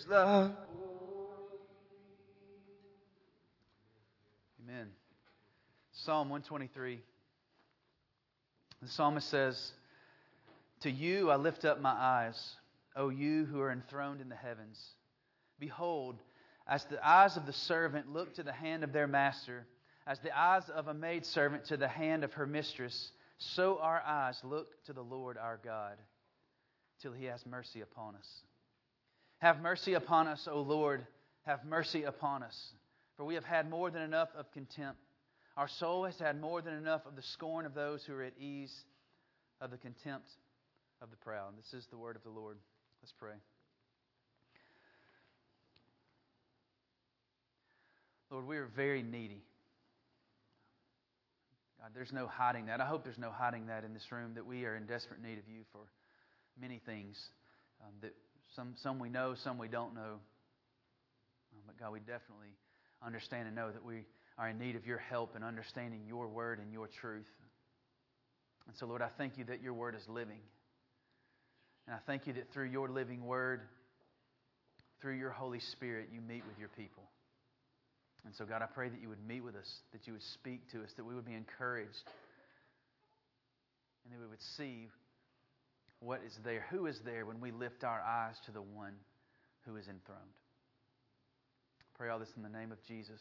is the Amen. Psalm 123. The psalmist says, To you I lift up my eyes, O you who are enthroned in the heavens. Behold, as the eyes of the servant look to the hand of their master, as the eyes of a maidservant to the hand of her mistress, so our eyes look to the Lord our God, till he has mercy upon us. Have mercy upon us, O Lord, have mercy upon us. For we have had more than enough of contempt. Our soul has had more than enough of the scorn of those who are at ease, of the contempt of the proud. This is the word of the Lord. Let's pray. Lord, we are very needy. God, there's no hiding that. I hope there's no hiding that in this room that we are in desperate need of you for many things. Um, that some, some we know, some we don't know. Um, but God, we definitely understand and know that we are in need of your help in understanding your word and your truth. And so, Lord, I thank you that your word is living. And I thank you that through your living word, through your Holy Spirit, you meet with your people. And so, God, I pray that you would meet with us, that you would speak to us, that we would be encouraged, and that we would see what is there, who is there when we lift our eyes to the one who is enthroned. Pray all this in the name of Jesus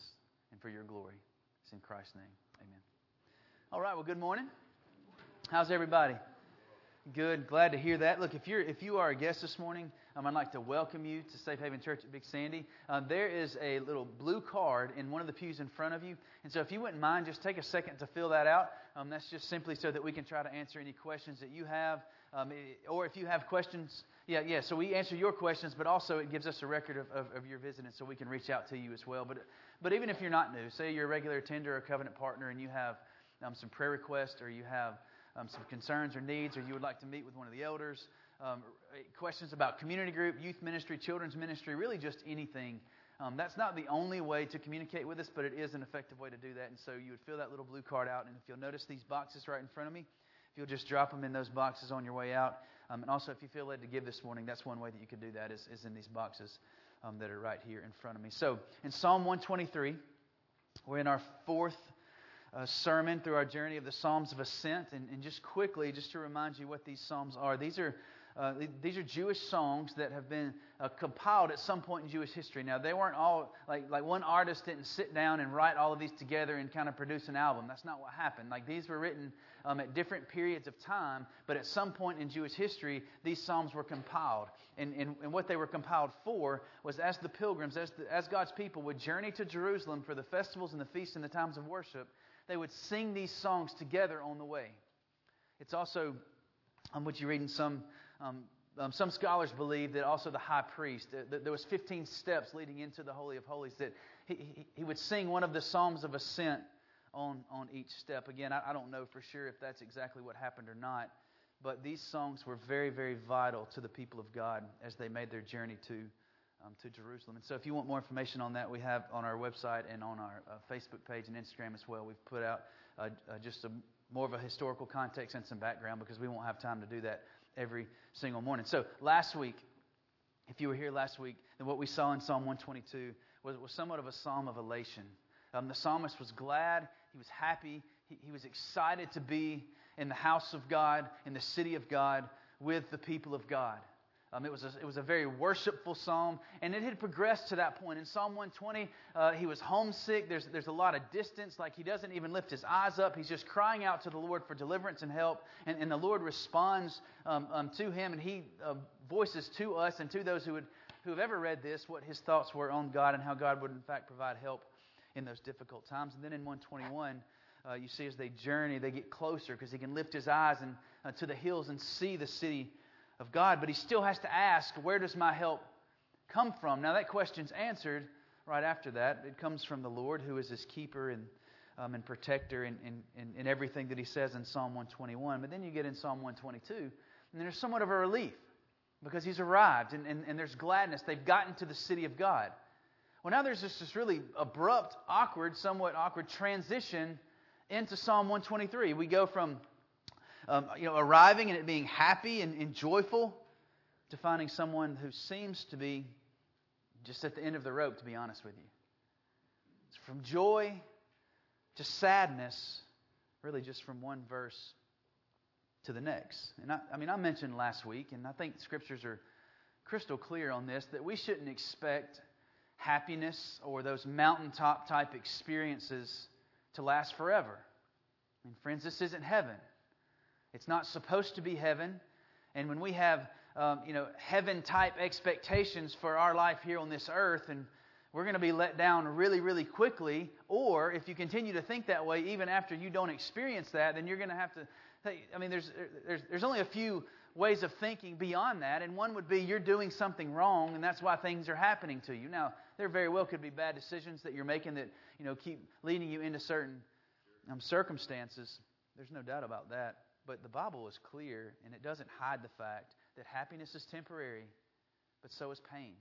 and for your glory. It's in Christ's name. Amen. All right, well, good morning. How's everybody? Good. Glad to hear that. Look, if you're if you are a guest this morning, um, I'd like to welcome you to Safe Haven Church at Big Sandy. Um, there is a little blue card in one of the pews in front of you, and so if you wouldn't mind, just take a second to fill that out. Um, that's just simply so that we can try to answer any questions that you have, um, or if you have questions yeah, yeah. So we answer your questions, but also it gives us a record of, of, of, your visit, and so we can reach out to you as well. But, but even if you're not new, say you're a regular attender or covenant partner, and you have um, some prayer requests, or you have um, some concerns or needs, or you would like to meet with one of the elders, um, questions about community group, youth ministry, children's ministry, really just anything. Um, that's not the only way to communicate with us, but it is an effective way to do that. And so you would fill that little blue card out, and if you'll notice these boxes right in front of me, if you'll just drop them in those boxes on your way out. Um, and also, if you feel led to give this morning, that's one way that you could do that is, is in these boxes um, that are right here in front of me. So, in Psalm 123, we're in our fourth uh, sermon through our journey of the Psalms of Ascent. And, and, just quickly, just to remind you what these Psalms are, these are uh, these are Jewish songs that have been uh, compiled at some point in Jewish history. Now, they weren't all, like, like one artist didn't sit down and write all of these together and kind of produce an album. That's not what happened. Like, these were written um, at different periods of time, but at some point in Jewish history, these Psalms were compiled. And, and, and what they were compiled for was as the pilgrims, as, the, as God's people would journey to Jerusalem for the festivals and the feasts and the times of worship, they would sing these songs together on the way. It's also um, what you read in some um, um, some scholars believe that also the high priest, uh, there was 15 steps leading into the Holy of Holies, that he, he, he would sing one of the Psalms of Ascent on, on each step. Again, I, I don't know for sure if that's exactly what happened or not, but these songs were very, very vital to the people of God as they made their journey to, um, to Jerusalem. And so if you want more information on that, we have on our website and on our uh, Facebook page and Instagram as well, we've put out uh, uh, just a, more of a historical context and some background because we won't have time to do that every single morning. So last week, if you were here last week, then what we saw in Psalm 122 was, was somewhat of a psalm of elation. Um, the psalmist was glad, he was happy, he, he was excited to be in the house of God, in the city of God, with the people of God. Um, it, was a, it was a very worshipful psalm, and it had progressed to that point. In Psalm 120, uh, he was homesick. There's, there's a lot of distance. Like he doesn't even lift his eyes up. He's just crying out to the Lord for deliverance and help. And, and the Lord responds um, um, to him, and he uh, voices to us and to those who, would, who have ever read this what his thoughts were on God and how God would, in fact, provide help in those difficult times. And then in 121, uh, you see as they journey, they get closer because he can lift his eyes and, uh, to the hills and see the city of God, but he still has to ask, where does my help come from? Now, that question's answered right after that. It comes from the Lord, who is his keeper and, um, and protector in, in, in everything that he says in Psalm 121. But then you get in Psalm 122, and there's somewhat of a relief because he's arrived and, and, and there's gladness. They've gotten to the city of God. Well, now there's just this really abrupt, awkward, somewhat awkward transition into Psalm 123. We go from um, you know, arriving and it being happy and, and joyful to finding someone who seems to be just at the end of the rope, to be honest with you. It's from joy to sadness, really just from one verse to the next. And I, I mean, I mentioned last week, and I think scriptures are crystal clear on this, that we shouldn't expect happiness or those mountaintop type experiences to last forever. I mean, friends, this isn't heaven. It's not supposed to be heaven. And when we have, um, you know, heaven type expectations for our life here on this earth, and we're going to be let down really, really quickly. Or if you continue to think that way, even after you don't experience that, then you're going to have to. I mean, there's, there's, there's only a few ways of thinking beyond that, and one would be you're doing something wrong, and that's why things are happening to you. Now, there very well could be bad decisions that you're making that you know keep leading you into certain um, circumstances. There's no doubt about that. But the Bible is clear, and it doesn't hide the fact that happiness is temporary, but so is pain.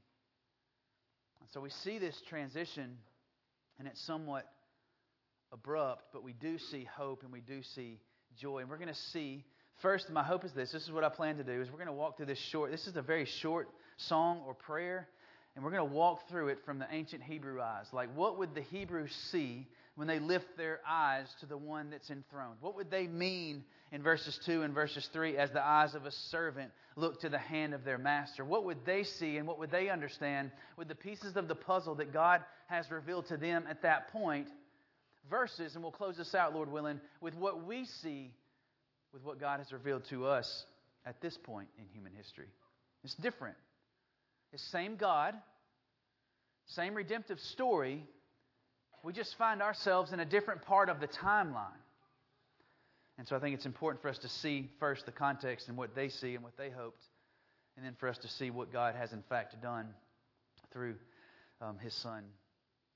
And so we see this transition, and it's somewhat abrupt, but we do see hope and we do see joy. And we're going to see, first, my hope is this. This is what I plan to do, is we're going to walk through this short, this is a very short song or prayer, and we're going to walk through it from the ancient Hebrew eyes. Like, what would the Hebrews see when they lift their eyes to the one that's enthroned? What would they mean in verses 2 and verses 3 as the eyes of a servant look to the hand of their master? What would they see and what would they understand with the pieces of the puzzle that God has revealed to them at that point? Verses, and we'll close this out, Lord willing, with what we see with what God has revealed to us at this point in human history. It's different. It's same God, same redemptive story, we just find ourselves in a different part of the timeline. And so I think it's important for us to see first the context and what they see and what they hoped, and then for us to see what God has in fact done through um, His Son,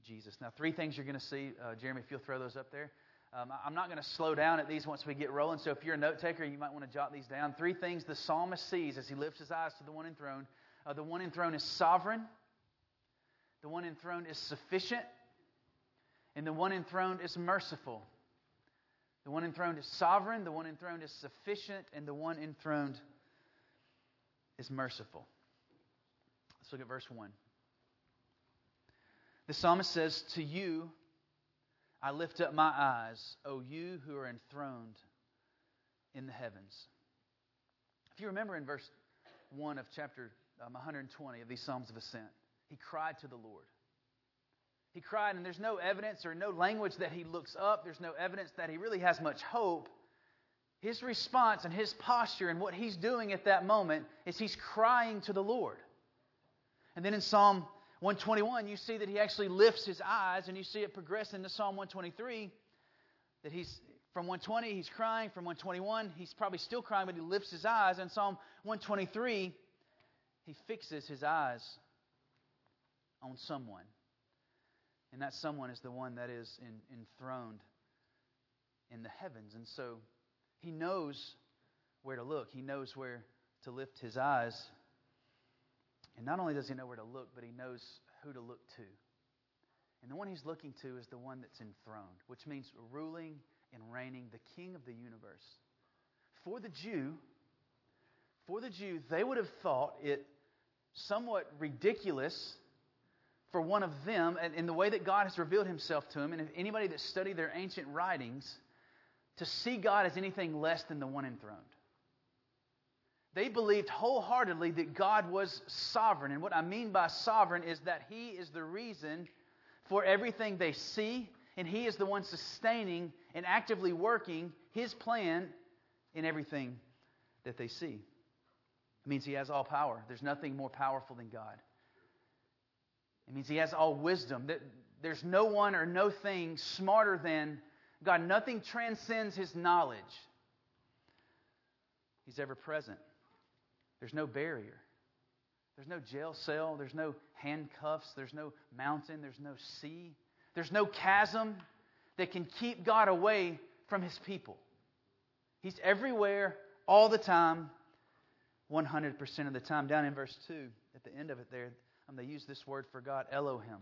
Jesus. Now, three things you're going to see. Uh, Jeremy, if you'll throw those up there. Um, I'm not going to slow down at these once we get rolling, so if you're a note taker, you might want to jot these down. Three things the psalmist sees as he lifts his eyes to the one enthroned. Uh, the one enthroned is sovereign, the one enthroned is sufficient, and the one enthroned is merciful. The one enthroned is sovereign, the one enthroned is sufficient, and the one enthroned is merciful. Let's look at verse 1. The psalmist says, To you I lift up my eyes, O you who are enthroned in the heavens. If you remember in verse 1 of chapter um, 120 of these Psalms of Ascent, he cried to the Lord. He cried, and there's no evidence or no language that he looks up. There's no evidence that he really has much hope. His response and his posture and what he's doing at that moment is he's crying to the Lord. And then in Psalm 121, you see that he actually lifts his eyes, and you see it progress into Psalm 123. That he's from 120, he's crying. From 121, he's probably still crying, but he lifts his eyes. And Psalm 123, he fixes his eyes on someone. And that someone is the one that is in, enthroned in the heavens. And so he knows where to look, he knows where to lift his eyes. And not only does he know where to look, but he knows who to look to. And the one he's looking to is the one that's enthroned, which means ruling and reigning, the king of the universe. For the Jew, for the Jew, they would have thought it somewhat ridiculous for one of them, and in the way that God has revealed himself to him, and if anybody that studied their ancient writings, to see God as anything less than the one enthroned. They believed wholeheartedly that God was sovereign. And what I mean by sovereign is that He is the reason for everything they see, and He is the one sustaining and actively working His plan in everything that they see. It means He has all power. There's nothing more powerful than God. It means he has all wisdom. There's no one or no thing smarter than God. Nothing transcends his knowledge. He's ever present. There's no barrier. There's no jail cell. There's no handcuffs. There's no mountain. There's no sea. There's no chasm that can keep God away from his people. He's everywhere, all the time, 100% of the time. Down in verse 2, at the end of it there, um, they use this word for God, Elohim.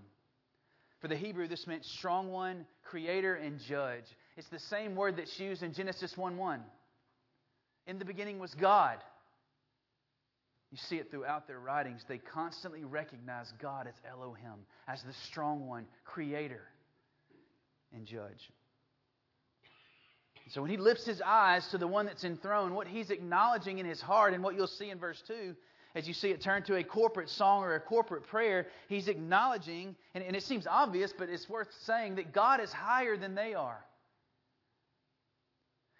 For the Hebrew, this meant strong one, creator, and judge. It's the same word that's used in Genesis 1 1. In the beginning was God. You see it throughout their writings. They constantly recognize God as Elohim, as the strong one, creator, and judge. So when he lifts his eyes to the one that's enthroned, what he's acknowledging in his heart, and what you'll see in verse 2, as you see it turn to a corporate song or a corporate prayer, he's acknowledging, and, and it seems obvious, but it's worth saying, that God is higher than they are.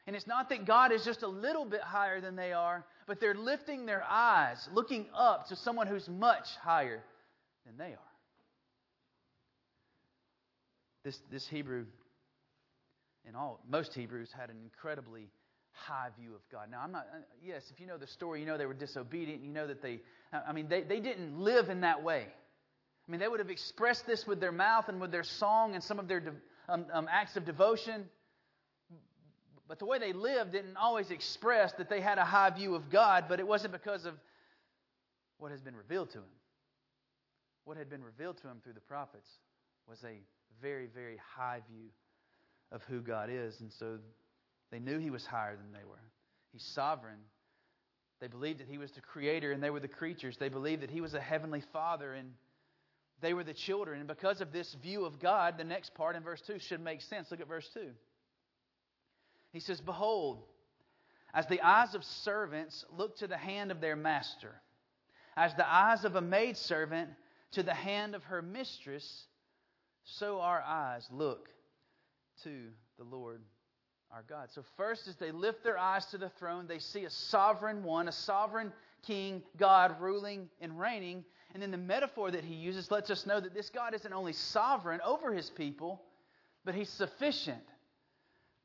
And it's not that God is just a little bit higher than they are, but they're lifting their eyes, looking up to someone who's much higher than they are. This, this Hebrew, and all most Hebrews had an incredibly high view of God. Now, I'm not, uh, yes, if you know the story, you know they were disobedient, you know that they, I mean, they, they didn't live in that way. I mean, they would have expressed this with their mouth and with their song and some of their um, um, acts of devotion. But the way they lived didn't always express that they had a high view of God, but it wasn't because of what has been revealed to him. What had been revealed to him through the prophets was a very, very high view of who God is. And so they knew he was higher than they were. He's sovereign. They believed that he was the creator and they were the creatures. They believed that he was a heavenly father and they were the children. And because of this view of God, the next part in verse 2 should make sense. Look at verse 2. He says, Behold, as the eyes of servants look to the hand of their master, as the eyes of a maidservant to the hand of her mistress, so our eyes look to the Lord our God. So, first, as they lift their eyes to the throne, they see a sovereign one, a sovereign king, God ruling and reigning. And then the metaphor that he uses lets us know that this God isn't only sovereign over his people, but he's sufficient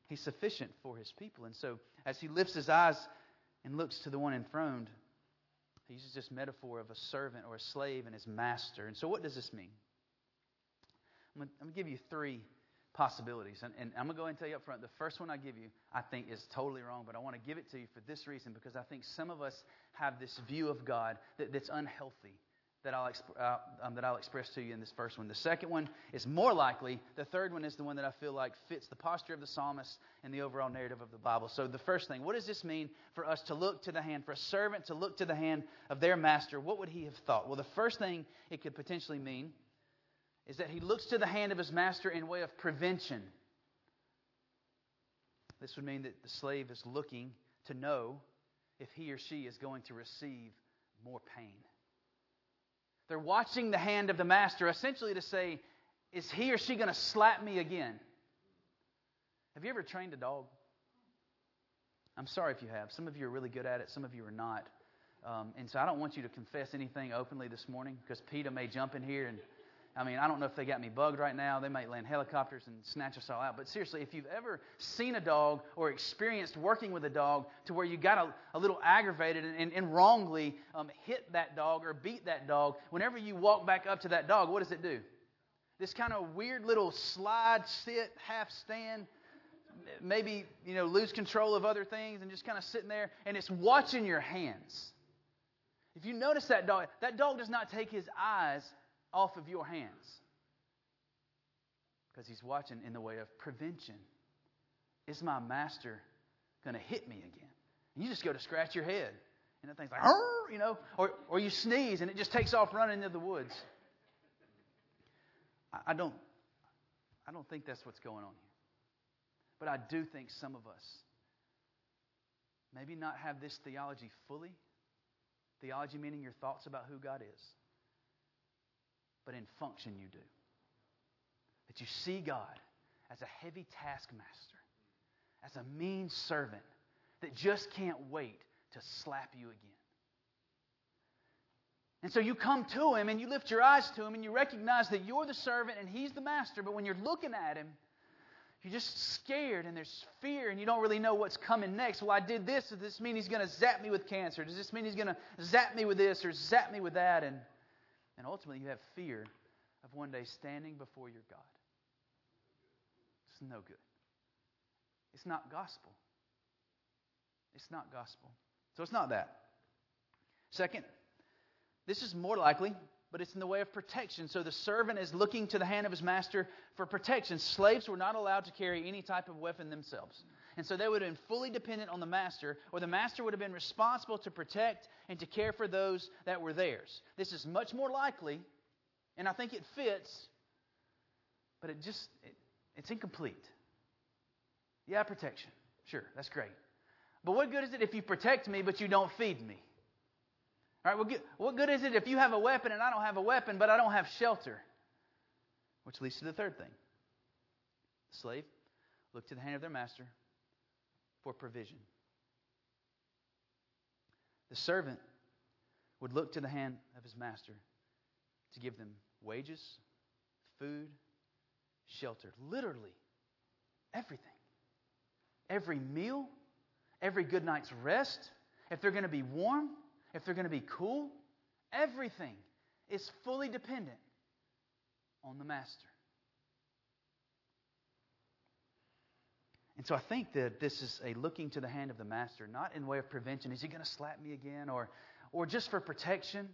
He's sufficient for his people. And so, as he lifts his eyes and looks to the one enthroned, he uses this metaphor of a servant or a slave and his master. And so, what does this mean? I'm going to give you three possibilities. And, and I'm going to go ahead and tell you up front the first one I give you, I think, is totally wrong, but I want to give it to you for this reason because I think some of us have this view of God that, that's unhealthy that I'll, exp- uh, um, that I'll express to you in this first one. The second one is more likely. The third one is the one that I feel like fits the posture of the psalmist and the overall narrative of the Bible. So, the first thing, what does this mean for us to look to the hand, for a servant to look to the hand of their master? What would he have thought? Well, the first thing it could potentially mean is that he looks to the hand of his master in way of prevention. This would mean that the slave is looking to know if he or she is going to receive more pain. They're watching the hand of the master, essentially to say, is he or she going to slap me again? Have you ever trained a dog? I'm sorry if you have. Some of you are really good at it, some of you are not. Um, and so I don't want you to confess anything openly this morning because PETA may jump in here and I mean, I don't know if they got me bugged right now. They might land helicopters and snatch us all out. But seriously, if you've ever seen a dog or experienced working with a dog to where you got a, a little aggravated and, and, and wrongly um, hit that dog or beat that dog, whenever you walk back up to that dog, what does it do? This kind of weird little slide, sit, half stand, maybe you know lose control of other things and just kind of sitting there, and it's watching your hands. If you notice that dog, that dog does not take his eyes off of your hands. Because he's watching in the way of prevention. Is my master going to hit me again? And you just go to scratch your head. And the thing's like, you know, or, or you sneeze and it just takes off running into the woods. I, I don't, I don't think that's what's going on here. But I do think some of us maybe not have this theology fully. Theology meaning your thoughts about who God is but in function you do. That you see God as a heavy taskmaster, as a mean servant that just can't wait to slap you again. And so you come to him and you lift your eyes to him and you recognize that you're the servant and he's the master, but when you're looking at him, you're just scared and there's fear and you don't really know what's coming next. Well, I did this. Does this mean he's going to zap me with cancer? Does this mean he's going to zap me with this or zap me with that? And and ultimately, you have fear of one day standing before your God. It's no good. It's not gospel. It's not gospel. So it's not that. Second, this is more likely, but it's in the way of protection. So the servant is looking to the hand of his master for protection. Slaves were not allowed to carry any type of weapon themselves. And so they would have been fully dependent on the master, or the master would have been responsible to protect and to care for those that were theirs. This is much more likely, and I think it fits, but it just, it, it's incomplete. Yeah, protection. Sure, that's great. But what good is it if you protect me but you don't feed me? All right, well, what good is it if you have a weapon and I don't have a weapon but I don't have shelter? Which leads to the third thing. The slave looked to the hand of their master for provision. The servant would look to the hand of his master to give them wages, food, shelter. Literally, everything. Every meal, every good night's rest, if they're going to be warm, if they're going to be cool, everything is fully dependent on the master. And so I think that this is a looking to the hand of the master, not in way of prevention. Is he going to slap me again? Or, or just for protection?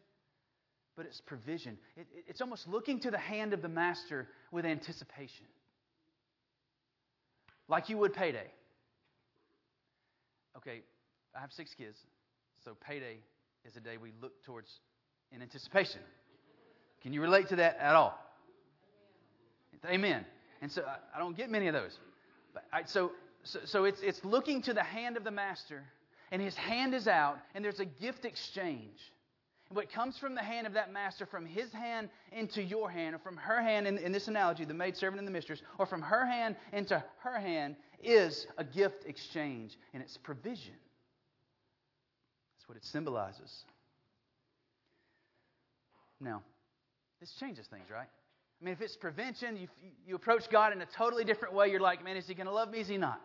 But it's provision. It, it, it's almost looking to the hand of the master with anticipation. Like you would payday. Okay, I have six kids, so payday is a day we look towards in anticipation. Can you relate to that at all? Amen. And so I, I don't get many of those. But I, so, so, so it's, it's looking to the hand of the master, and his hand is out, and there's a gift exchange. And what comes from the hand of that master, from his hand into your hand, or from her hand, in, in this analogy, the maidservant and the mistress, or from her hand into her hand, is a gift exchange, and it's provision. That's what it symbolizes. Now, this changes things, right? I mean, if it's prevention, you, you approach God in a totally different way. You're like, man, is he going to love me? Is he not?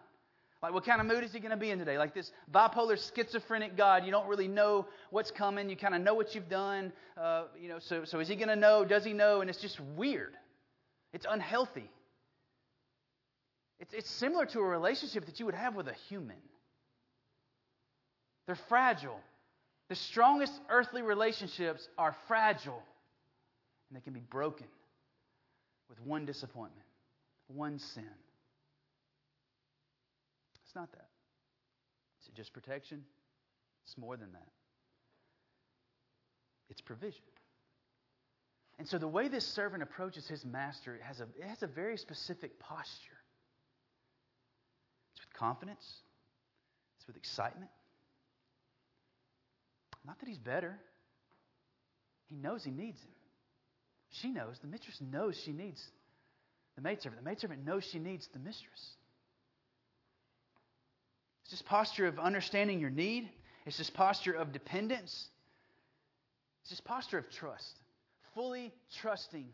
Like, what kind of mood is he going to be in today? Like this bipolar, schizophrenic God. You don't really know what's coming. You kind of know what you've done. Uh, you know, so, so is he going to know? Does he know? And it's just weird. It's unhealthy. It's, it's similar to a relationship that you would have with a human. They're fragile. The strongest earthly relationships are fragile, and they can be broken with one disappointment, one sin. It's not that. Is it just protection? It's more than that. It's provision. And so the way this servant approaches his master it has a, it has a very specific posture. It's with confidence, it's with excitement. Not that he's better, he knows he needs him. She knows, the mistress knows she needs the maidservant. The maidservant knows she needs the mistress. It's this posture of understanding your need. It's this posture of dependence. It's this posture of trust, fully trusting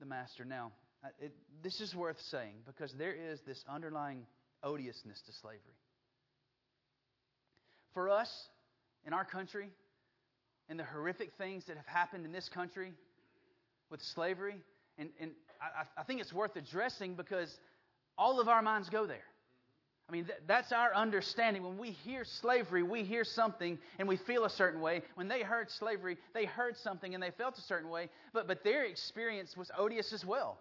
the master. Now, it, this is worth saying because there is this underlying odiousness to slavery. For us, in our country, and the horrific things that have happened in this country with slavery, and, and I, I think it's worth addressing because all of our minds go there. I mean, th- that's our understanding. When we hear slavery, we hear something and we feel a certain way. When they heard slavery, they heard something and they felt a certain way. But, but their experience was odious as well.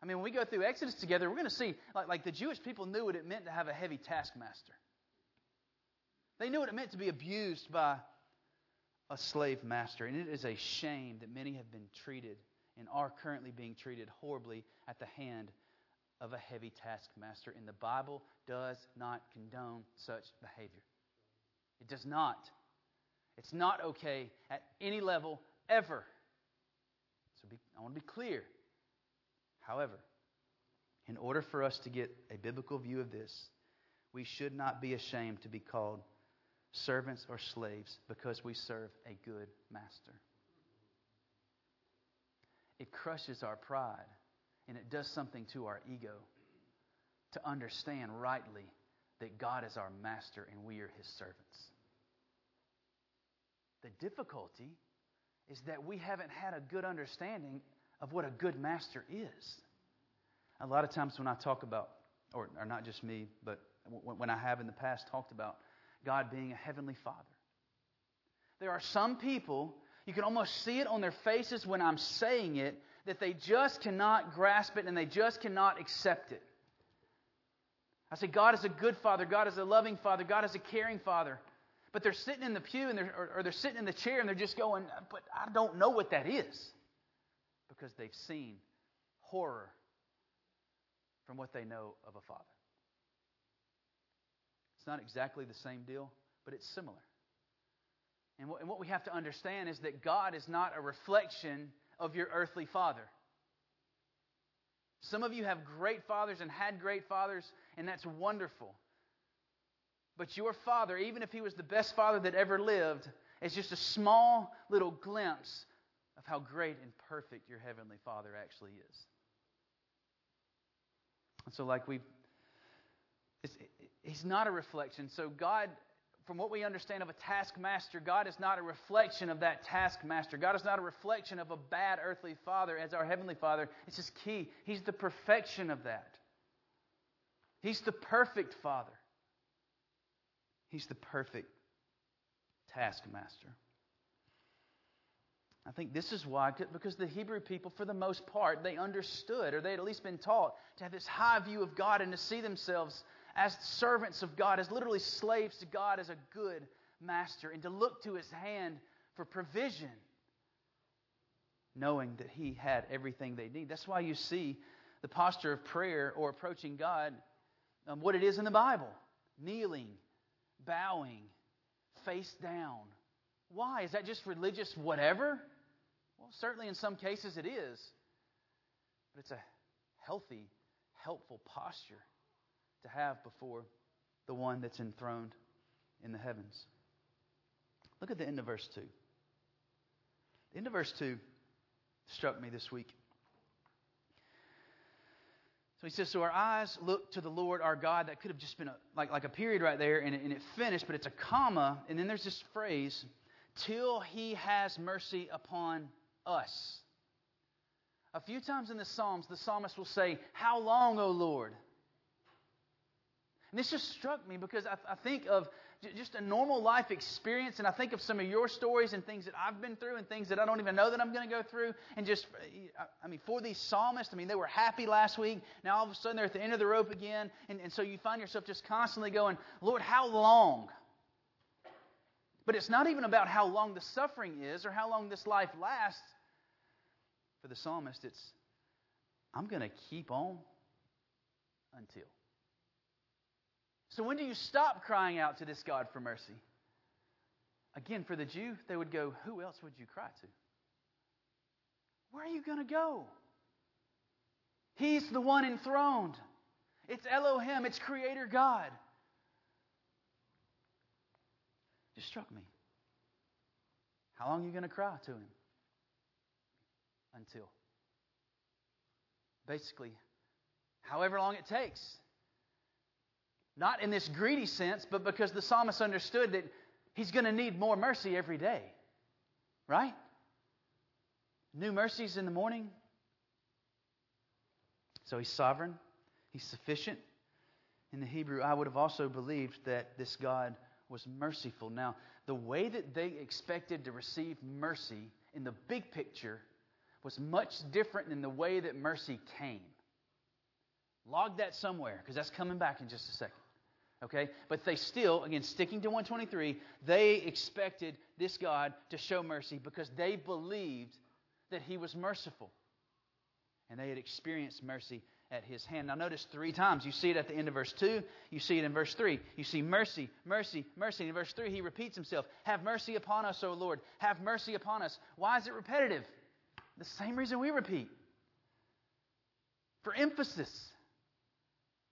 I mean, when we go through Exodus together, we're going to see, like, like the Jewish people knew what it meant to have a heavy taskmaster. They knew what it meant to be abused by a slave master. And it is a shame that many have been treated and are currently being treated horribly at the hand of a heavy taskmaster. And the Bible does not condone such behavior. It does not. It's not okay at any level ever. So be, I want to be clear. However, in order for us to get a biblical view of this, we should not be ashamed to be called servants or slaves because we serve a good master. It crushes our pride and it does something to our ego to understand rightly that God is our master and we are his servants. The difficulty is that we haven't had a good understanding of what a good master is. A lot of times when I talk about, or, or not just me, but when I have in the past talked about God being a heavenly Father, there are some people, you can almost see it on their faces when I'm saying it, that they just cannot grasp it and they just cannot accept it. I say God is a good father, God is a loving father, God is a caring father. But they're sitting in the pew and they're, or, or they're sitting in the chair and they're just going, but I don't know what that is. Because they've seen horror from what they know of a father. It's not exactly the same deal, but it's similar. And what, and what we have to understand is that God is not a reflection of your earthly father. Some of you have great fathers and had great fathers, and that's wonderful. But your father, even if he was the best father that ever lived, is just a small little glimpse of how great and perfect your heavenly father actually is. And so, like we, he's not a reflection. So, God, from what we understand of a taskmaster, God is not a reflection of that taskmaster. God is not a reflection of a bad earthly father as our heavenly father. It's just key. He's the perfection of that. He's the perfect father. He's the perfect taskmaster. I think this is why, because the Hebrew people, for the most part, they understood, or they at least been taught, to have this high view of God and to see themselves as servants of God, as literally slaves to God, as a good master, and to look to his hand for provision, knowing that he had everything they need. That's why you see the posture of prayer or approaching God, um, what it is in the Bible kneeling, bowing, face down. Why? Is that just religious whatever? Well, certainly in some cases it is. But it's a healthy, helpful posture to have before the one that's enthroned in the heavens. Look at the end of verse 2. The end of verse 2 struck me this week. So he says, So our eyes look to the Lord our God. That could have just been a, like, like a period right there, and it, and it finished, but it's a comma, and then there's this phrase, till he has mercy upon us. A few times in the Psalms, the psalmist will say, How long, O Lord? And this just struck me because I, I think of just a normal life experience, and I think of some of your stories and things that I've been through and things that I don't even know that I'm going to go through. And just, I mean, for these psalmists, I mean, they were happy last week. Now all of a sudden they're at the end of the rope again. And, and so you find yourself just constantly going, Lord, how long? But it's not even about how long the suffering is or how long this life lasts. For the psalmist, it's, I'm going to keep on until. So when do you stop crying out to this God for mercy? Again, for the Jew, they would go, Who else would you cry to? Where are you going to go? He's the one enthroned. It's Elohim, it's Creator God. Just struck me. How long are you going to cry to Him? Until. Basically, however long it takes. Not in this greedy sense, but because the psalmist understood that he's going to need more mercy every day. Right? New mercies in the morning. So he's sovereign, he's sufficient. In the Hebrew, I would have also believed that this God was merciful. Now, the way that they expected to receive mercy in the big picture was much different than the way that mercy came. Log that somewhere because that's coming back in just a second. Okay? But they still, again, sticking to 123, they expected this God to show mercy because they believed that he was merciful. And they had experienced mercy at his hand. Now, notice three times. You see it at the end of verse 2. You see it in verse 3. You see mercy, mercy, mercy. In verse 3, he repeats himself Have mercy upon us, O Lord. Have mercy upon us. Why is it repetitive? The same reason we repeat for emphasis.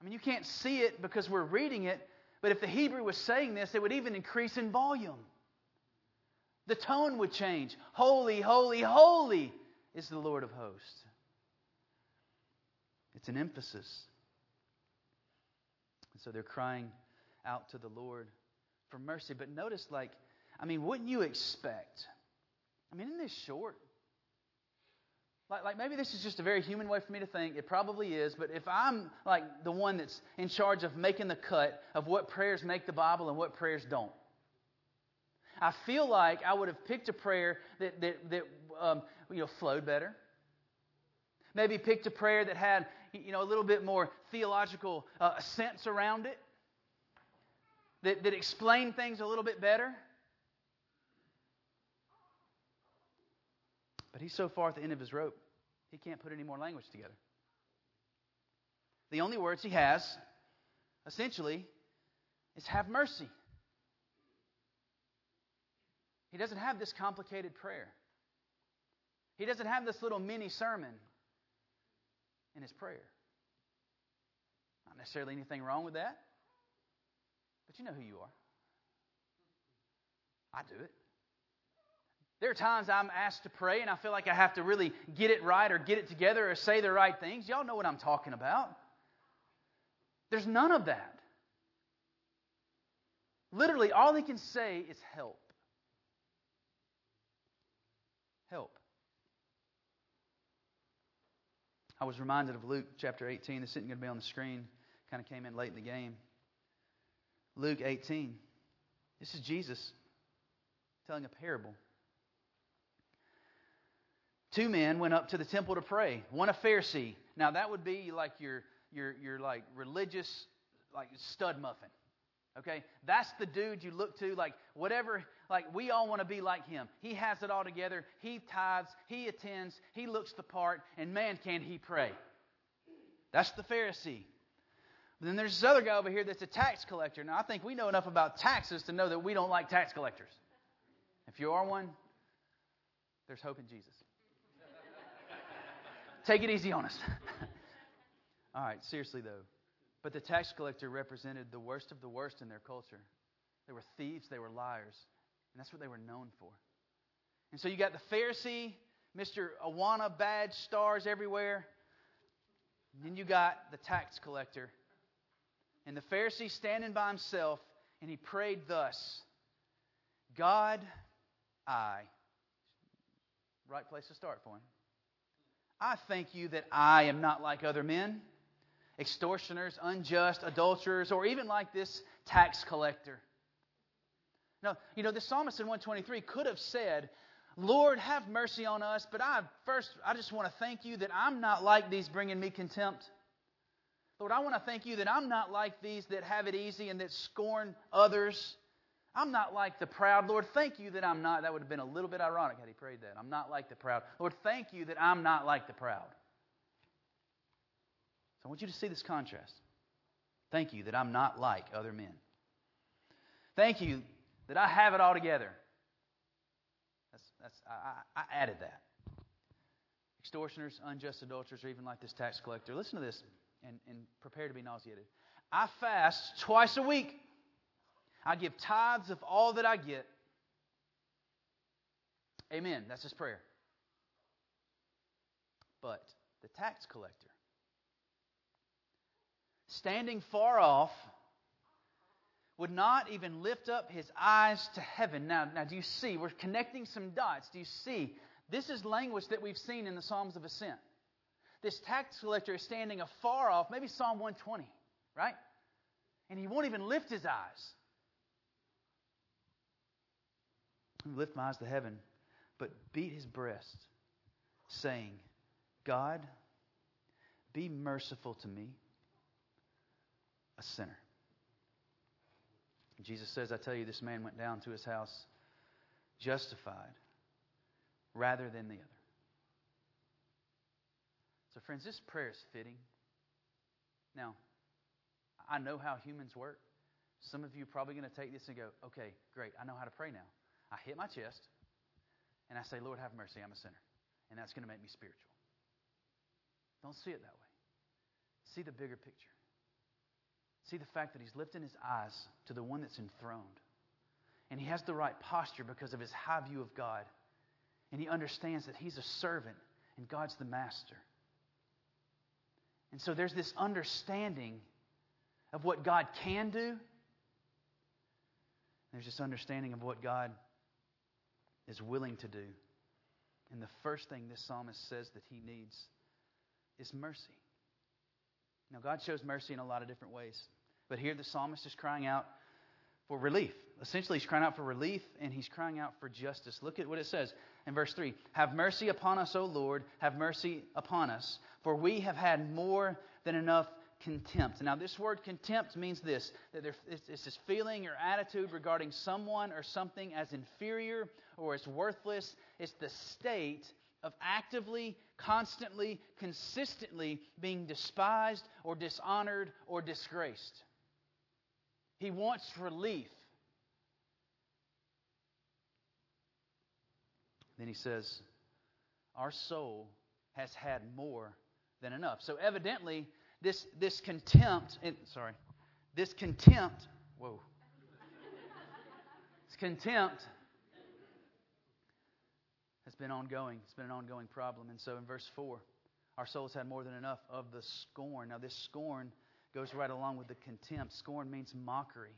I mean, you can't see it because we're reading it, but if the Hebrew was saying this, it would even increase in volume. The tone would change. Holy, holy, holy is the Lord of hosts. It's an emphasis. And so they're crying out to the Lord for mercy. But notice, like, I mean, wouldn't you expect? I mean, isn't this short? Like, like maybe this is just a very human way for me to think. It probably is. But if I'm like the one that's in charge of making the cut of what prayers make the Bible and what prayers don't, I feel like I would have picked a prayer that, that, that um, you know, flowed better, maybe picked a prayer that had you know a little bit more theological uh, sense around it, that, that explained things a little bit better. But he's so far at the end of his rope, he can't put any more language together. The only words he has, essentially, is have mercy. He doesn't have this complicated prayer. He doesn't have this little mini sermon in his prayer. Not necessarily anything wrong with that, but you know who you are. I do it. There are times I'm asked to pray and I feel like I have to really get it right or get it together or say the right things. Y'all know what I'm talking about. There's none of that. Literally, all he can say is help. Help. I was reminded of Luke chapter 18. This isn't going to be on the screen. Kind of came in late in the game. Luke 18. This is Jesus telling a parable. Two men went up to the temple to pray. One a Pharisee. Now that would be like your your your like religious like stud muffin. Okay? That's the dude you look to, like whatever, like we all want to be like him. He has it all together. He tithes, he attends, he looks the part, and man, can he pray. That's the Pharisee. But then there's this other guy over here that's a tax collector. Now, I think we know enough about taxes to know that we don't like tax collectors. If you are one, there's hope in Jesus. Take it easy on us. all right, seriously though. But the tax collector represented the worst of the worst in their culture. They were thieves, they were liars. And that's what they were known for. And so you got the Pharisee, Mr. Awana badge, stars everywhere. And then you got the tax collector. And the Pharisee standing by himself, and he prayed thus God, I. Right place to start for him. I thank you that I am not like other men extortioners, unjust, adulterers, or even like this tax collector. Now, you know, the psalmist in 123 could have said, Lord, have mercy on us, but I first, I just want to thank you that I'm not like these bringing me contempt. Lord, I want to thank you that I'm not like these that have it easy and that scorn others. I'm not like the proud. Lord, thank you that I'm not. That would have been a little bit ironic had he prayed that. I'm not like the proud. Lord, thank you that I'm not like the proud. So I want you to see this contrast. Thank you that I'm not like other men. Thank you that I have it all together. That's, that's, I, I added that. Extortioners, unjust adulterers, or even like this tax collector. Listen to this and, and prepare to be nauseated. I fast twice a week. I give tithes of all that I get. Amen. That's his prayer. But the tax collector, standing far off, would not even lift up his eyes to heaven. Now, now, do you see? We're connecting some dots. Do you see? This is language that we've seen in the Psalms of Ascent. This tax collector is standing afar off, maybe Psalm 120, right? And he won't even lift his eyes. Lift my eyes to heaven, but beat his breast, saying, God, be merciful to me a sinner. Jesus says, I tell you, this man went down to his house justified rather than the other. So, friends, this prayer is fitting. Now, I know how humans work. Some of you are probably going to take this and go, okay, great, I know how to pray now. I hit my chest and I say, Lord, have mercy, I'm a sinner. And that's going to make me spiritual. Don't see it that way. See the bigger picture. See the fact that he's lifting his eyes to the one that's enthroned. And he has the right posture because of his high view of God. And he understands that he's a servant and God's the master. And so there's this understanding of what God can do. There's this understanding of what God is willing to do. And the first thing this psalmist says that he needs is mercy. Now, God shows mercy in a lot of different ways. But here the psalmist is crying out for relief. Essentially, he's crying out for relief and he's crying out for justice. Look at what it says in verse 3 Have mercy upon us, O Lord, have mercy upon us, for we have had more than enough contempt. Now, this word contempt means this that it's this feeling or attitude regarding someone or something as inferior or as worthless. It's the state of actively, constantly, consistently being despised or dishonored or disgraced. He wants relief. Then he says, Our soul has had more than enough. So evidently, this, this contempt, sorry, this contempt, whoa, this contempt has been ongoing. It's been an ongoing problem. And so in verse 4, our souls had more than enough of the scorn. Now, this scorn goes right along with the contempt. Scorn means mockery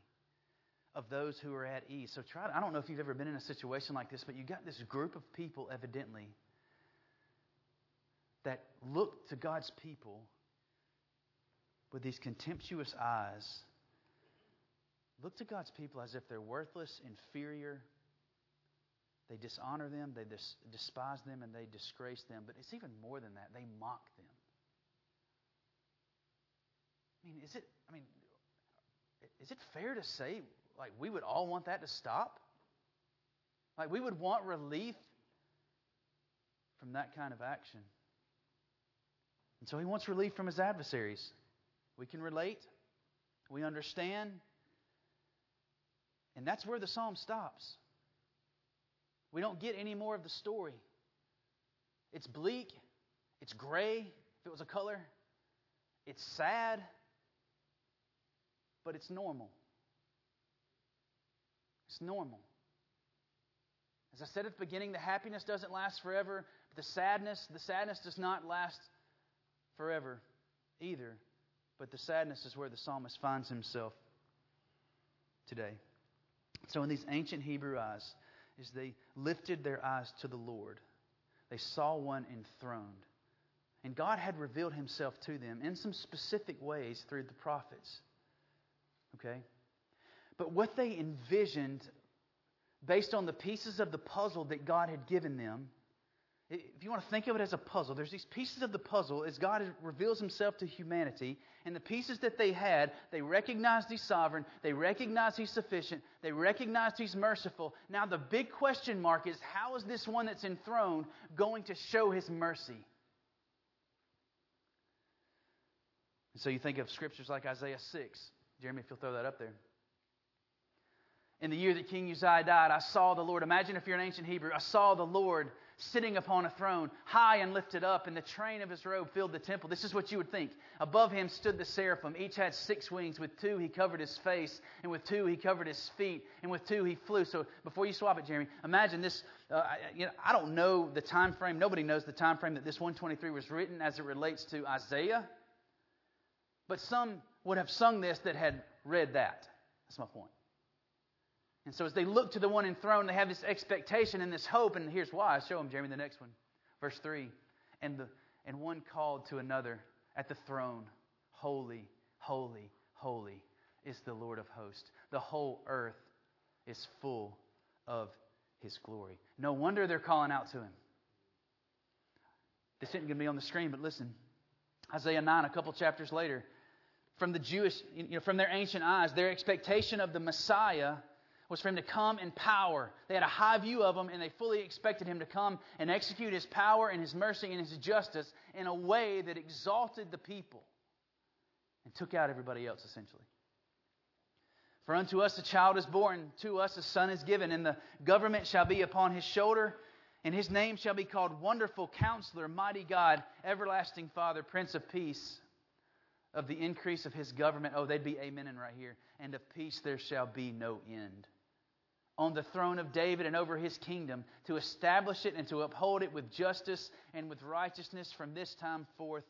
of those who are at ease. So try to, I don't know if you've ever been in a situation like this, but you got this group of people, evidently, that look to God's people with these contemptuous eyes. Look to God's people as if they're worthless, inferior. They dishonor them, they dis- despise them, and they disgrace them. But it's even more than that. They mock them. I mean, is it? I mean, is it fair to say like we would all want that to stop? Like we would want relief from that kind of action. And so he wants relief from his adversaries. We can relate, we understand, and that's where the psalm stops. We don't get any more of the story. It's bleak, it's gray, if it was a color, it's sad, but it's normal. It's normal. As I said at the beginning, the happiness doesn't last forever, but the sadness, the sadness does not last forever either. But the sadness is where the psalmist finds himself today. So in these ancient Hebrew eyes, as they lifted their eyes to the Lord, they saw one enthroned. And God had revealed himself to them in some specific ways through the prophets. Okay? But what they envisioned, based on the pieces of the puzzle that God had given them, if you want to think of it as a puzzle, there's these pieces of the puzzle as God reveals himself to humanity. And the pieces that they had, they recognized he's sovereign, they recognized he's sufficient, they recognized he's merciful. Now, the big question mark is how is this one that's enthroned going to show his mercy? And so you think of scriptures like Isaiah 6. Jeremy, if you'll throw that up there. In the year that King Uzziah died, I saw the Lord. Imagine if you're an ancient Hebrew. I saw the Lord sitting upon a throne, high and lifted up, and the train of his robe filled the temple. This is what you would think. Above him stood the seraphim. Each had six wings. With two he covered his face, and with two he covered his feet, and with two he flew. So before you swap it, Jeremy, imagine this. Uh, you know, I don't know the time frame. Nobody knows the time frame that this 123 was written as it relates to Isaiah. But some would have sung this that had read that. That's my point. And so as they look to the one enthroned, they have this expectation and this hope. And here's why. I show them, Jeremy, the next one. Verse 3. And, the, and one called to another at the throne, Holy, holy, holy is the Lord of hosts. The whole earth is full of his glory. No wonder they're calling out to him. This isn't going to be on the screen, but listen. Isaiah 9, a couple chapters later, from the Jewish, you know, from their ancient eyes, their expectation of the Messiah was for him to come in power. They had a high view of him, and they fully expected him to come and execute his power and his mercy and his justice in a way that exalted the people and took out everybody else, essentially. For unto us a child is born, to us a son is given, and the government shall be upon his shoulder, and his name shall be called Wonderful Counselor, Mighty God, Everlasting Father, Prince of Peace. Of the increase of his government, oh, they'd be amen in right here, and of peace there shall be no end on the throne of David and over his kingdom, to establish it and to uphold it with justice and with righteousness from this time forth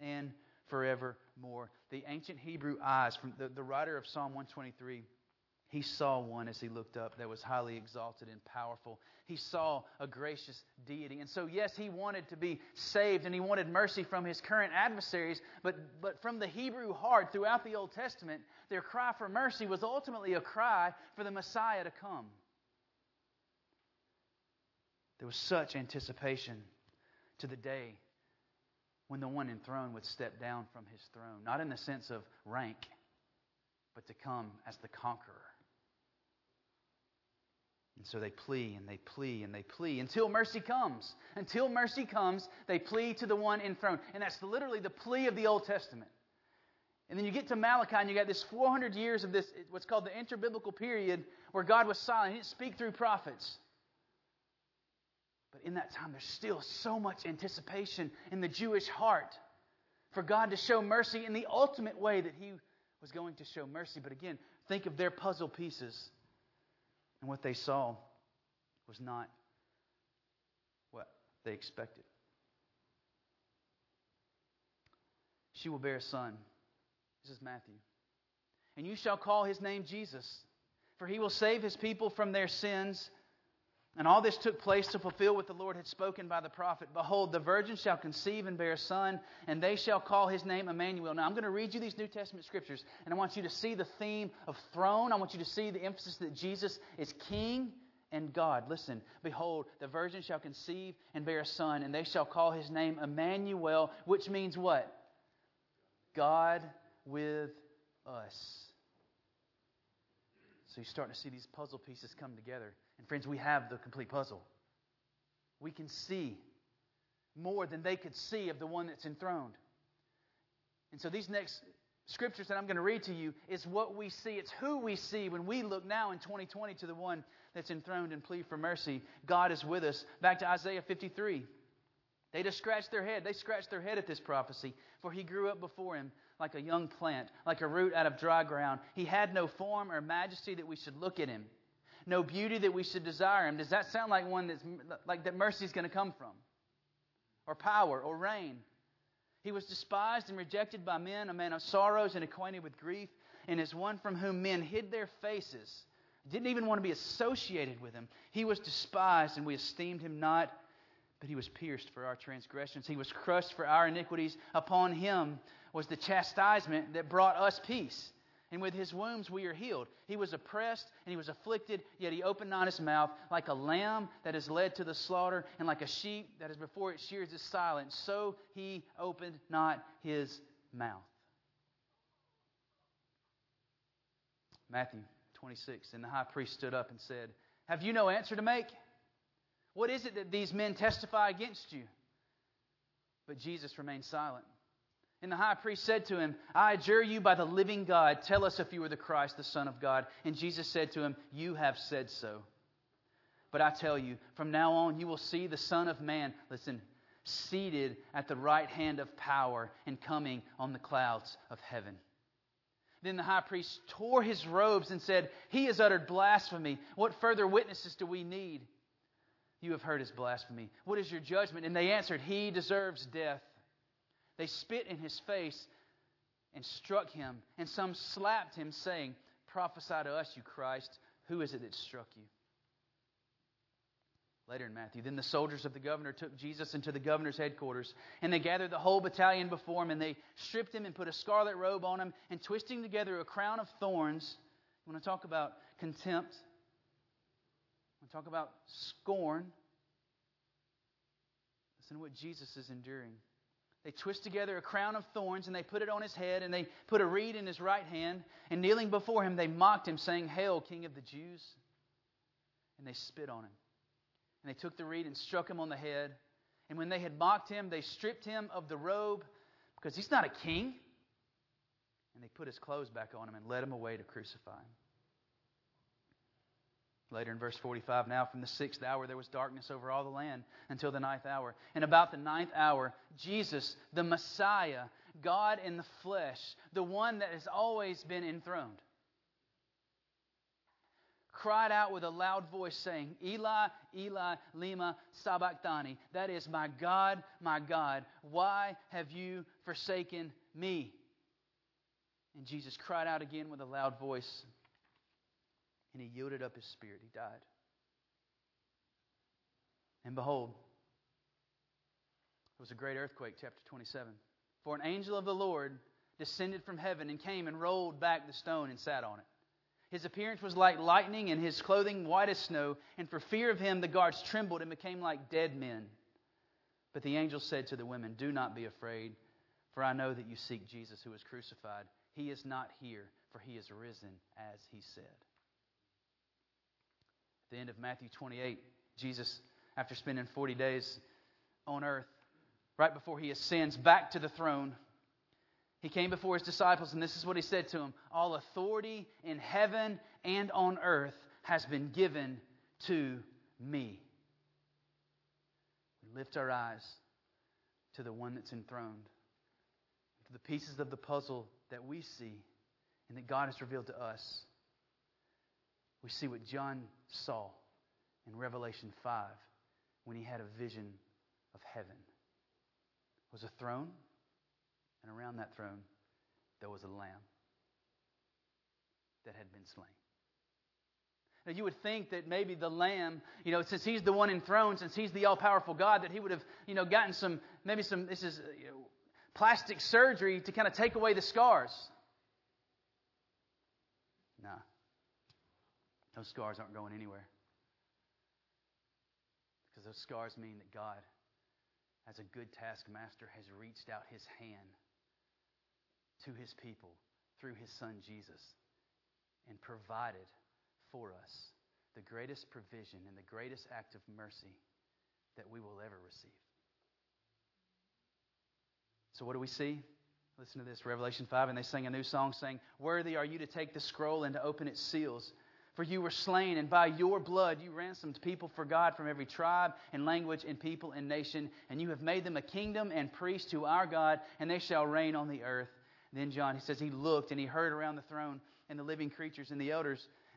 and forevermore. The ancient Hebrew eyes, from the, the writer of Psalm 123, he saw one as he looked up that was highly exalted and powerful. He saw a gracious deity. And so, yes, he wanted to be saved and he wanted mercy from his current adversaries, but, but from the Hebrew heart throughout the Old Testament, their cry for mercy was ultimately a cry for the Messiah to come. There was such anticipation to the day when the one enthroned would step down from his throne, not in the sense of rank, but to come as the conqueror. And so they plea and they plea and they plea until mercy comes. Until mercy comes, they plea to the one enthroned. And that's literally the plea of the Old Testament. And then you get to Malachi and you got this 400 years of this, what's called the interbiblical period, where God was silent. He didn't speak through prophets. But in that time, there's still so much anticipation in the Jewish heart for God to show mercy in the ultimate way that He was going to show mercy. But again, think of their puzzle pieces. And what they saw was not what they expected. She will bear a son. This is Matthew. And you shall call his name Jesus, for he will save his people from their sins. And all this took place to fulfill what the Lord had spoken by the prophet. Behold, the virgin shall conceive and bear a son, and they shall call his name Emmanuel. Now, I'm going to read you these New Testament scriptures, and I want you to see the theme of throne. I want you to see the emphasis that Jesus is king and God. Listen, behold, the virgin shall conceive and bear a son, and they shall call his name Emmanuel, which means what? God with us. So you're starting to see these puzzle pieces come together. And friends, we have the complete puzzle. We can see more than they could see of the one that's enthroned. And so these next scriptures that I'm going to read to you is what we see. It's who we see when we look now in 2020 to the one that's enthroned and plead for mercy. God is with us. Back to Isaiah 53. They just scratched their head. They scratched their head at this prophecy, for he grew up before him like a young plant, like a root out of dry ground. He had no form or majesty that we should look at him no beauty that we should desire him. Does that sound like one that's like that mercy is going to come from? Or power or reign? He was despised and rejected by men, a man of sorrows and acquainted with grief, and as one from whom men hid their faces. Didn't even want to be associated with him. He was despised, and we esteemed him not, but he was pierced for our transgressions. He was crushed for our iniquities. Upon him was the chastisement that brought us peace and with his wounds we are healed. He was oppressed and he was afflicted, yet he opened not his mouth. Like a lamb that is led to the slaughter, and like a sheep that is before it shears is silent, so he opened not his mouth. Matthew 26. And the high priest stood up and said, Have you no answer to make? What is it that these men testify against you? But Jesus remained silent. And the high priest said to him, I adjure you by the living God, tell us if you are the Christ, the Son of God. And Jesus said to him, You have said so. But I tell you, from now on you will see the Son of Man, listen, seated at the right hand of power and coming on the clouds of heaven. Then the high priest tore his robes and said, He has uttered blasphemy. What further witnesses do we need? You have heard his blasphemy. What is your judgment? And they answered, He deserves death. They spit in his face and struck him, and some slapped him, saying, Prophesy to us, you Christ. Who is it that struck you? Later in Matthew, then the soldiers of the governor took Jesus into the governor's headquarters, and they gathered the whole battalion before him, and they stripped him and put a scarlet robe on him, and twisting together a crown of thorns. You want to talk about contempt? I want to talk about scorn? Listen to what Jesus is enduring. They twist together a crown of thorns and they put it on his head and they put a reed in his right hand. And kneeling before him, they mocked him, saying, Hail, King of the Jews. And they spit on him. And they took the reed and struck him on the head. And when they had mocked him, they stripped him of the robe because he's not a king. And they put his clothes back on him and led him away to crucify him. Later in verse 45, now from the sixth hour there was darkness over all the land until the ninth hour. And about the ninth hour, Jesus, the Messiah, God in the flesh, the one that has always been enthroned, cried out with a loud voice, saying, Eli, Eli, lema sabachthani. That is, my God, my God, why have you forsaken me? And Jesus cried out again with a loud voice and he yielded up his spirit. He died. And behold, it was a great earthquake, chapter 27. For an angel of the Lord descended from heaven and came and rolled back the stone and sat on it. His appearance was like lightning, and his clothing white as snow. And for fear of him, the guards trembled and became like dead men. But the angel said to the women, Do not be afraid, for I know that you seek Jesus who was crucified. He is not here, for he is risen, as he said. The end of Matthew 28, Jesus, after spending 40 days on earth, right before he ascends back to the throne, he came before his disciples, and this is what he said to them All authority in heaven and on earth has been given to me. We lift our eyes to the one that's enthroned, to the pieces of the puzzle that we see and that God has revealed to us. We see what John saw in Revelation 5 when he had a vision of heaven. It was a throne and around that throne, there was a lamb that had been slain. Now, you would think that maybe the Lamb, you know, since He's the one enthroned, since He's the all powerful God, that He would have, you know, gotten some, maybe some, this is you know, plastic surgery to kind of take away the scars. Nah. Those scars aren't going anywhere. Because those scars mean that God, as a good taskmaster, has reached out His hand to his people through his son Jesus and provided for us the greatest provision and the greatest act of mercy that we will ever receive. So, what do we see? Listen to this Revelation 5. And they sang a new song saying, Worthy are you to take the scroll and to open its seals. For you were slain, and by your blood you ransomed people for God from every tribe and language and people and nation. And you have made them a kingdom and priests to our God, and they shall reign on the earth. Then John, he says, he looked and he heard around the throne and the living creatures and the elders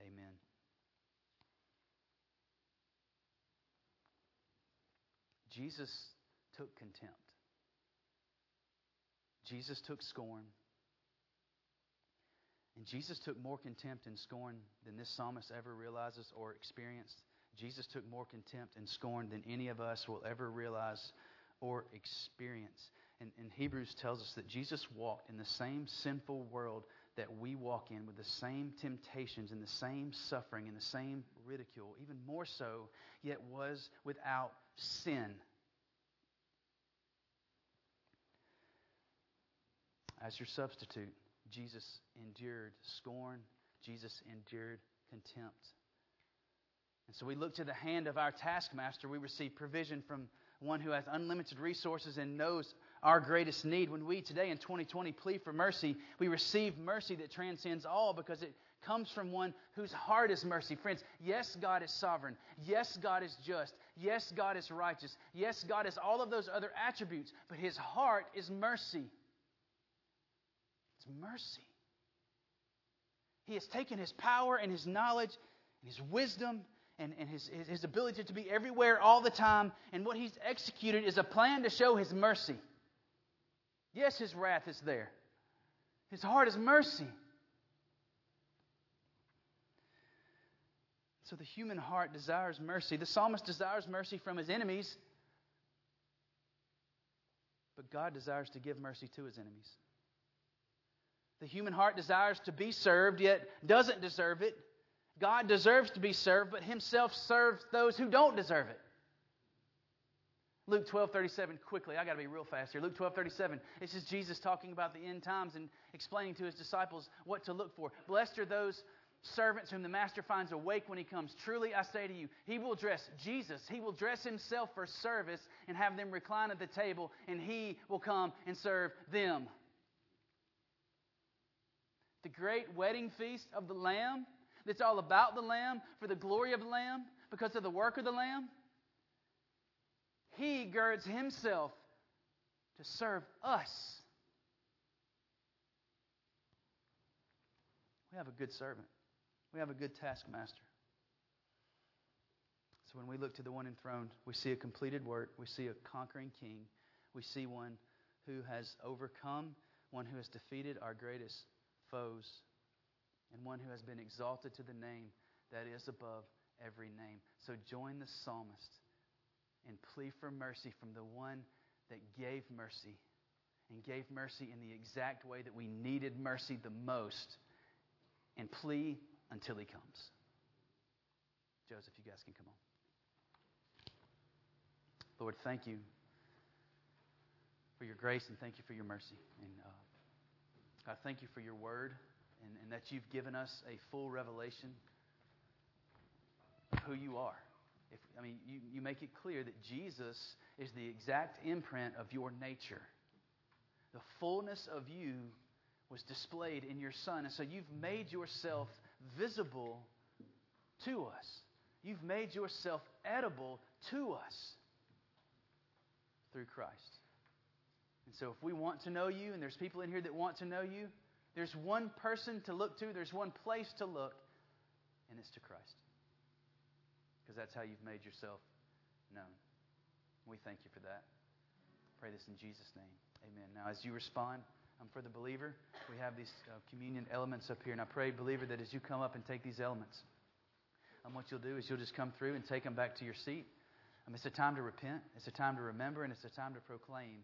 Amen. Jesus took contempt. Jesus took scorn. And Jesus took more contempt and scorn than this psalmist ever realizes or experienced. Jesus took more contempt and scorn than any of us will ever realize or experience. And, and Hebrews tells us that Jesus walked in the same sinful world that we walk in with the same temptations and the same suffering and the same ridicule, even more so, yet was without sin. As your substitute, Jesus endured scorn, Jesus endured contempt. And so we look to the hand of our taskmaster. We receive provision from one who has unlimited resources and knows our greatest need. When we today in 2020 plead for mercy, we receive mercy that transcends all because it comes from one whose heart is mercy. Friends, yes, God is sovereign. Yes, God is just. Yes, God is righteous. Yes, God is all of those other attributes, but his heart is mercy. It's mercy. He has taken his power and his knowledge and his wisdom and, and his, his ability to be everywhere all the time, and what he's executed is a plan to show his mercy. Yes, his wrath is there. His heart is mercy. So the human heart desires mercy. The psalmist desires mercy from his enemies, but God desires to give mercy to his enemies. The human heart desires to be served, yet doesn't deserve it. God deserves to be served, but himself serves those who don't deserve it. Luke 12, 37, quickly. I got to be real fast here. Luke 12, 37. This is Jesus talking about the end times and explaining to his disciples what to look for. Blessed are those servants whom the master finds awake when he comes. Truly, I say to you, he will dress Jesus. He will dress himself for service and have them recline at the table, and he will come and serve them. The great wedding feast of the Lamb that's all about the Lamb, for the glory of the Lamb, because of the work of the Lamb, he girds himself to serve us. We have a good servant. We have a good taskmaster. So when we look to the one enthroned, we see a completed work. We see a conquering king. We see one who has overcome, one who has defeated our greatest foes, and one who has been exalted to the name that is above every name. So join the psalmist and plea for mercy from the one that gave mercy and gave mercy in the exact way that we needed mercy the most and plea until he comes. Joseph, you guys can come on. Lord, thank you for your grace and thank you for your mercy. And uh, God, thank you for your word and, and that you've given us a full revelation of who you are. If, I mean, you, you make it clear that Jesus is the exact imprint of your nature. The fullness of you was displayed in your Son. And so you've made yourself visible to us. You've made yourself edible to us through Christ. And so if we want to know you, and there's people in here that want to know you, there's one person to look to, there's one place to look, and it's to Christ. Because that's how you've made yourself known. We thank you for that. Pray this in Jesus' name. Amen. Now, as you respond, um, for the believer, we have these uh, communion elements up here. And I pray, believer, that as you come up and take these elements, um, what you'll do is you'll just come through and take them back to your seat. Um, it's a time to repent, it's a time to remember, and it's a time to proclaim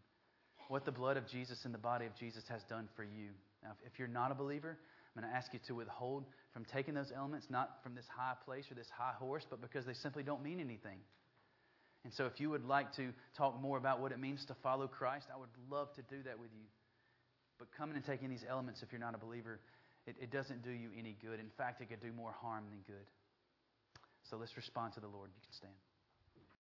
what the blood of Jesus and the body of Jesus has done for you. Now, if you're not a believer, I'm going to ask you to withhold from taking those elements, not from this high place or this high horse, but because they simply don't mean anything. And so, if you would like to talk more about what it means to follow Christ, I would love to do that with you. But coming and taking these elements, if you're not a believer, it, it doesn't do you any good. In fact, it could do more harm than good. So let's respond to the Lord. You can stand.